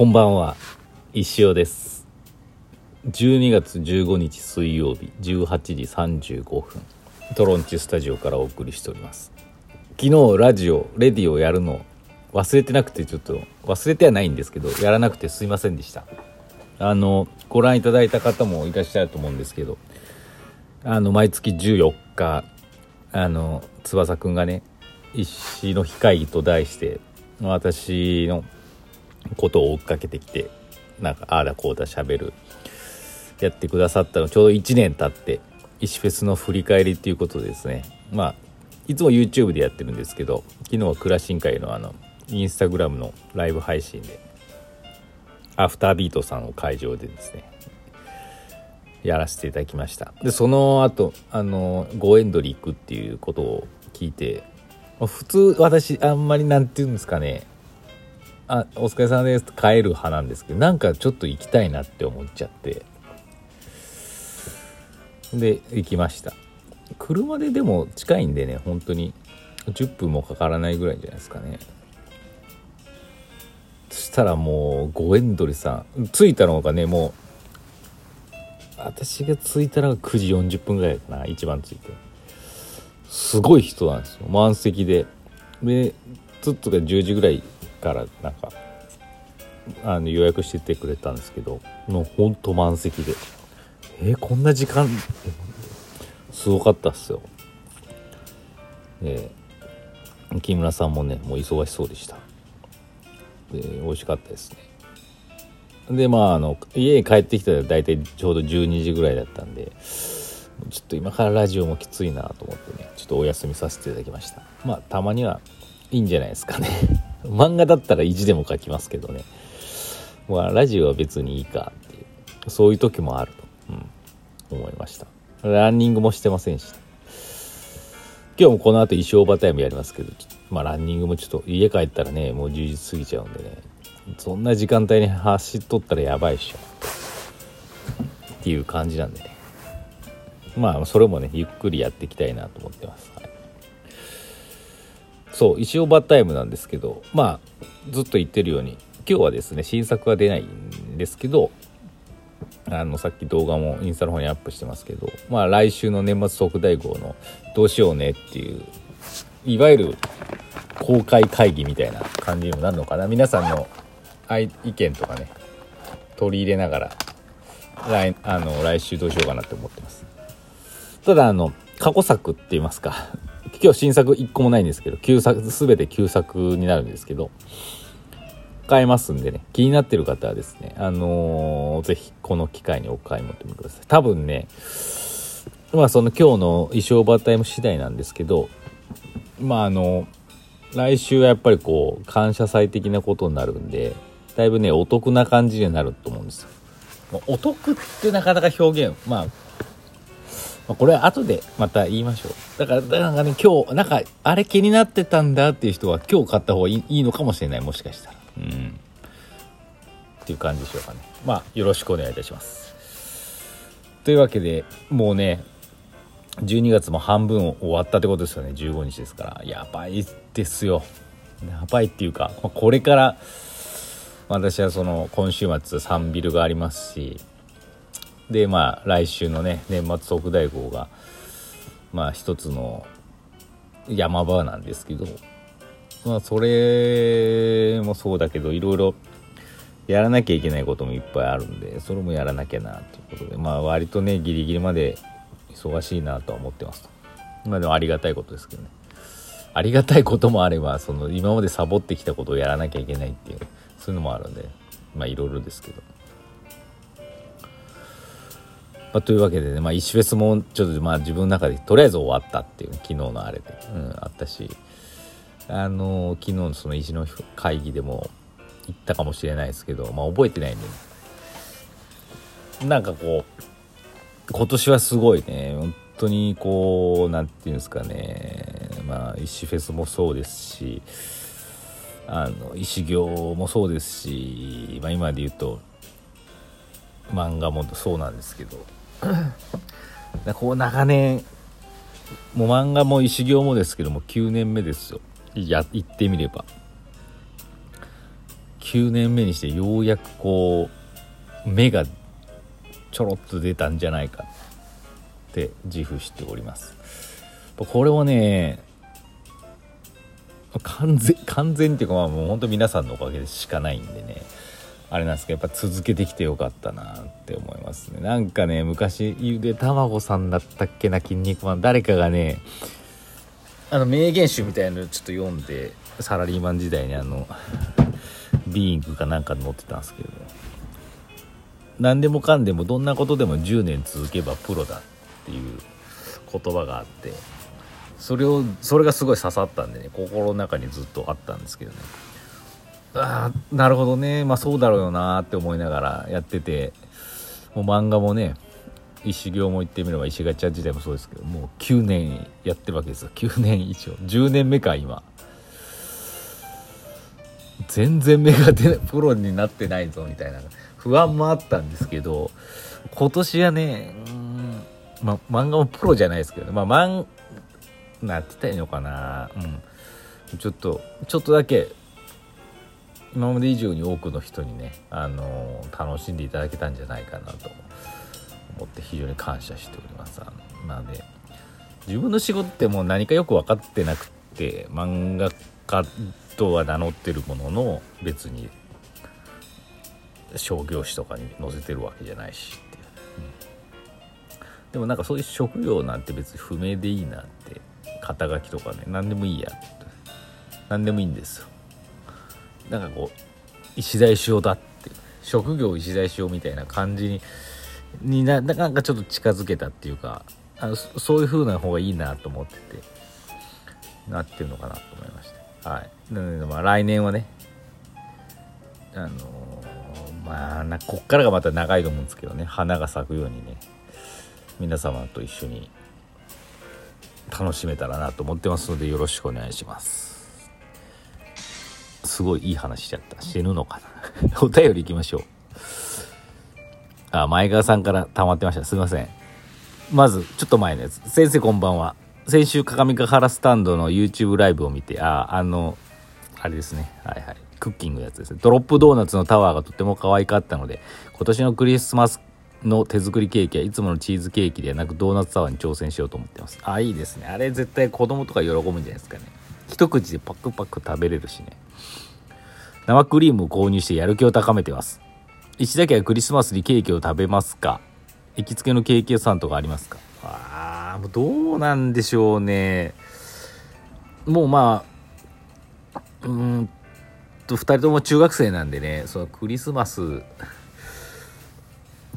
こんばんは。石尾です。12月15日水曜日18時35分トロンチスタジオからお送りしております。昨日ラジオレディをやるの忘れてなくてちょっと忘れてはないんですけどやらなくてすいませんでした。あのご覧いただいた方もいらっしゃると思うんですけどあの毎月14日あの翼くんがね石の機会と題して私のことを追っかけてきてなんかああだこうだしゃべる。やってくださったのちょうど1年経って石フェスの振り返りっていうことでですね。まあいつも YouTube でやってるんですけど昨日はクラシン会のあのインスタグラムのライブ配信でアフタービートさんを会場でですねやらせていただきました。でその後あの5エンドリー行くっていうことを聞いて普通私あんまりなんて言うんですかねあお疲れ様です。って帰る派なんですけどなんかちょっと行きたいなって思っちゃって。で行きました。車ででも近いんでね本当に。10分もかからないぐらいじゃないですかね。そしたらもうゴエンドリさん着いたのがねもう私が着いたのが9時40分ぐらいかな一番着いて。すごい人なんですよ。満席で。でツッツが10時ぐらいからなんかあの予約しててくれたんですけどもうほんと満席で。えー、こんな時間すごかったっすよ。えー、木村さんもねもう忙しそうでした。で美味しかったですね。でまああの家に帰ってきたら大体ちょうど12時ぐらいだったんでちょっと今からラジオもきついなと思ってねちょっとお休みさせていただきました。まあたまにはいいんじゃないですかね。漫画だったら意地でも書きますけどね。まあラジオは別にいいかっていうそういう時もあると、うん、思いました。ランニングもしてませんし。今日もこの後衣装バタイムやりますけどまあランニングもちょっと家帰ったらねもう10時過ぎちゃうんでね。そんな時間帯に走っとったらやばいっしょ。っていう感じなんでね。まあそれもねゆっくりやっていきたいなと思ってます、そう石尾バタイムなんですけどまあずっと言ってるように今日はですね新作は出ないんですけどあのさっき動画もインスタの方にアップしてますけどまあ来週の年末特大号のどうしようねっていういわゆる公開会議みたいな感じにもなるのかな。皆さんの意見とかね取り入れながら来あの来週どうしようかなって思ってます。ただあの過去作って言いますか。今日新作1個もないんですけど旧作全て旧作になるんですけど買えますんでね。気になってる方はですねあのー、ぜひこの機会にお買い求めください。多分ねまあその今日の衣装バータイム次第なんですけどまああの来週はやっぱりこう感謝祭的なことになるんでだいぶねお得な感じになると思うんですよ。お得ってなかなか表現まあまあ、これは後でまた言いましょう。だから、なんかね、今日、なんか、あれ気になってたんだっていう人は今日買った方がいいのかもしれない、もしかしたら。うん。っていう感じでしょうかね。まあ、よろしくお願いいたします。というわけで、もうね、12月も半分終わったってことですよね、15日ですから。やばいですよ。やばいっていうか、ま、これから、私はその、今週末3ビルがありますし、でまあ来週のね年末特大号がまあ一つの山場なんですけどまあそれもそうだけどいろいろやらなきゃいけないこともいっぱいあるんでそれもやらなきゃなということでまあ割とねギリギリまで忙しいなとは思ってますと。まあでもありがたいことですけどね。ありがたいこともあればその今までサボってきたことをやらなきゃいけないっていうそういうのもあるんでまあいろいろですけど。まあ、というわけでね、まあ、石フェスもちょっとまあ自分の中でとりあえず終わったっていう昨日のあれで、うん、あったし。あの昨日のその石の会議でも言ったかもしれないですけど、まあ、覚えてないんで、ね、なんかこう今年はすごいね本当にこう何て言うんですかねまあ石フェスもそうですしあの石行もそうですし、まあ、今で言うと漫画もそうなんですけど。だこう長年もう漫画も石行もですけども9年目ですよ。や言ってみれば。9年目にしてようやくこう目がちょろっと出たんじゃないかって自負しております。これはね完全完全っていうかまあもう本当皆さんのおかげでしかないんでね。あれなんですけどやっぱ続けてきてよかったなって思いますね。なんかね昔ゆで卵さんだったっけな筋肉マン。誰かがねあの名言集みたいのちょっと読んでサラリーマン時代にあのビーイングかなんか載ってたんですけど何でもかんでもどんなことでも10年続けばプロだっていう言葉があってそれをそれがすごい刺さったんでね心の中にずっとあったんですけどね。ああなるほどね。まあそうだろうよなって思いながらやってて。もう漫画もね一修行も言ってみれば石ガチャ時代もそうですけどもう9年やってるわけですよ。9年以上。10年目か今。全然目が出ない。プロになってないぞみたいな。不安もあったんですけど今年はねうんま漫画もプロじゃないですけどまあ漫なんて言ったらいいのかな。うん。ちょっとちょっとだけ今まで以上に多くの人にね、あの楽しんでいただけたんじゃないかなと思って非常に感謝しております。なので自分の仕事ってもう何かよく分かってなくて漫画家とは名乗ってるものの別に商業誌とかに載せてるわけじゃないしっていう、うん、でもなんかそういう職業なんて別に不明でいいなって肩書きとかね何でもいいやって。何でもいいんですよ。なんかこう石田石雄だって職業石田石雄みたいな感じにななんかちょっと近づけたっていうかあのそういう風な方がいいなと思っててなってるのかなと思いましたはい。なのでまあ来年はねあのー、まあなこっからがまた長いと思うんですけどね花が咲くようにね皆様と一緒に楽しめたらなと思ってますのでよろしくお願いします。すごいいい話しちゃった。死ぬのかな お便り行きましょう。あ、前川さんから溜まってました。すいません。まず、ちょっと前のやつ。先生こんばんは。先週、鏡ヶ原スタンドの YouTube ライブを見て、あ、あの、あれですね。はいはい。クッキングのやつですね。ドロップドーナツのタワーがとても可愛かったので、今年のクリスマスの手作りケーキはいつものチーズケーキではなくドーナツタワーに挑戦しようと思ってます。あ、いいですね。あれ絶対子供とか喜ぶんじゃないですかね。一口でパクパク食べれるしね。生クリームを購入してやる気を高めてます。石田家はクリスマスにケーキを食べますか？行きつけのケーキ屋さんとかありますか？ああ、どうなんでしょうね。もうまあ、うんと、2人とも中学生なんでね、そのクリスマス、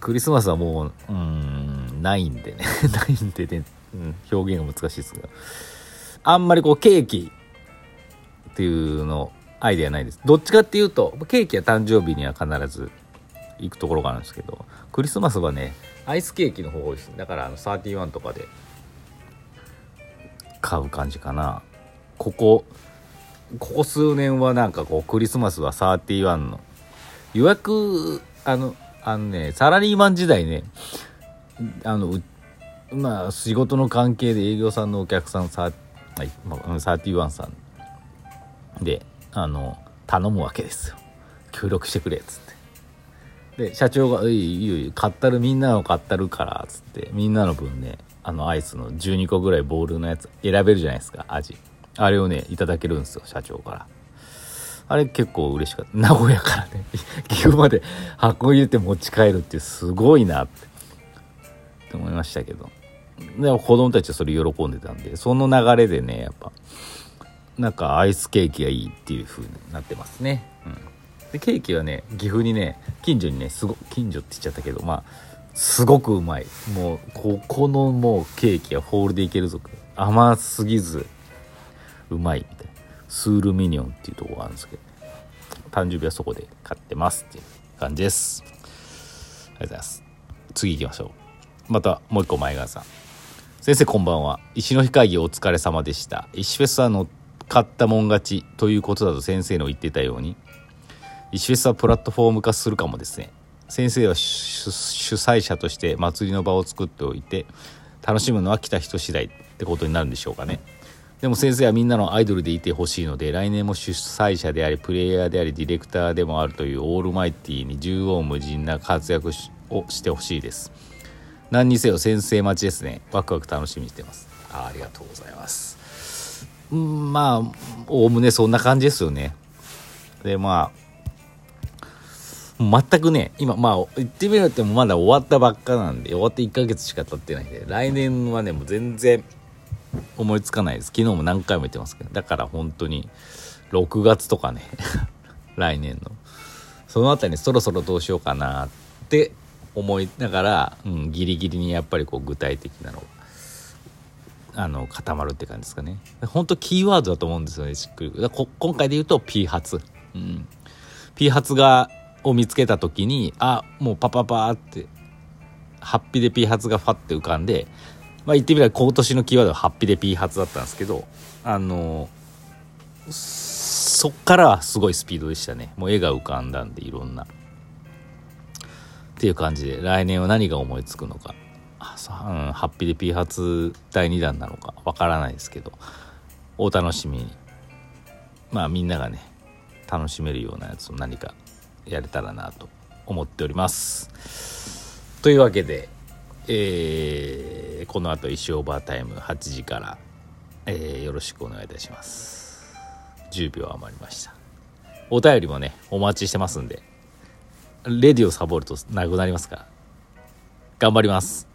クリスマスはもう、うん、ないんでね。ないんでね、うん、表現が難しいですが。あんまりこうケーキっていうのアイデアないです。どっちかっていうと、ケーキは誕生日には必ず行くところがあるんですけど、クリスマスはね、アイスケーキの方が多いです。だからあの31とかで買う感じかな。ここ、ここ数年はなんかこうクリスマスは31の予約、あの、あのね、サラリーマン時代ね、あの、まあ仕事の関係で営業さんのお客さんさ、はい、まあ、31さんで、あの頼むわけですよ。協力してくれっつって。で社長が「いいいいよ買ったるみんなの買ったるから」っつって。みんなの分ねあのアイスの12個ぐらいボールのやつ選べるじゃないですか味。あれをねいただけるんですよ社長から。あれ結構嬉しかった。名古屋からね 岐阜まで箱入れて持ち帰るってすごいなってって。思いましたけど。でも子供たちはそれ喜んでたんでその流れでねやっぱなんかアイスケーキがいいっていう風になってますね。うん。で、ケーキはね、岐阜にね、近所にね、すご、近所って言っちゃったけど、まあ、すごくうまい。もう、ここのもうケーキはホールでいけるぞ。甘すぎず、うまいみたいな。スールミニオンっていうとこがあるんですけど、誕生日はそこで買ってますっていう感じです。ありがとうございます。次行きましょう。またもう一個前川さん。先生こんばんは。石の日会議お疲れ様でした。石フェスは乗って買ったもん勝ちということだと先生の言ってたように石フェスはプラットフォーム化するかもですね。先生は主催者として祭りの場を作っておいて楽しむのは来た人次第ってことになるんでしょうかね。でも先生はみんなのアイドルでいてほしいので来年も主催者でありプレイヤーでありディレクターでもあるというオールマイティに縦横無尽な活躍をしてほしいです。何にせよ先生待ちですね。ワクワク楽しみにしてます。あありがとうございます。まあおおむねそんな感じですよね。でまあ全くね今まあ言ってみるともまだ終わったばっかなんで終わって1ヶ月しか経ってないんで来年はねもう全然思いつかないです。昨日も何回も言ってますけどだから本当に6月とかね 来年の。そのあたりにそろそろどうしようかなって思いながら、うん、ギリギリにやっぱりこう具体的なのをあの固まるって感じですかね。本当キーワードだと思うんですよねしっくり。今回で言うと P 発、うん、P 発がを見つけた時にあもうパパパーってハッピーで P 発がファって浮かんでまあ言ってみれば今年のキーワードはハッピーで P 発だったんですけどあのそっからはすごいスピードでしたね。もう絵が浮かんだんでいろんな。っていう感じで来年は何が思いつくのか、ハッピーで P 発第2弾なのかわからないですけどお楽しみに。まあみんながね楽しめるようなやつを何かやれたらなと思っております。というわけでえー、この後石オーバータイム8時から、えー、よろしくお願いいたします。10秒余りました。お便りもねお待ちしてますんでレディオサボるとなくなりますから頑張ります。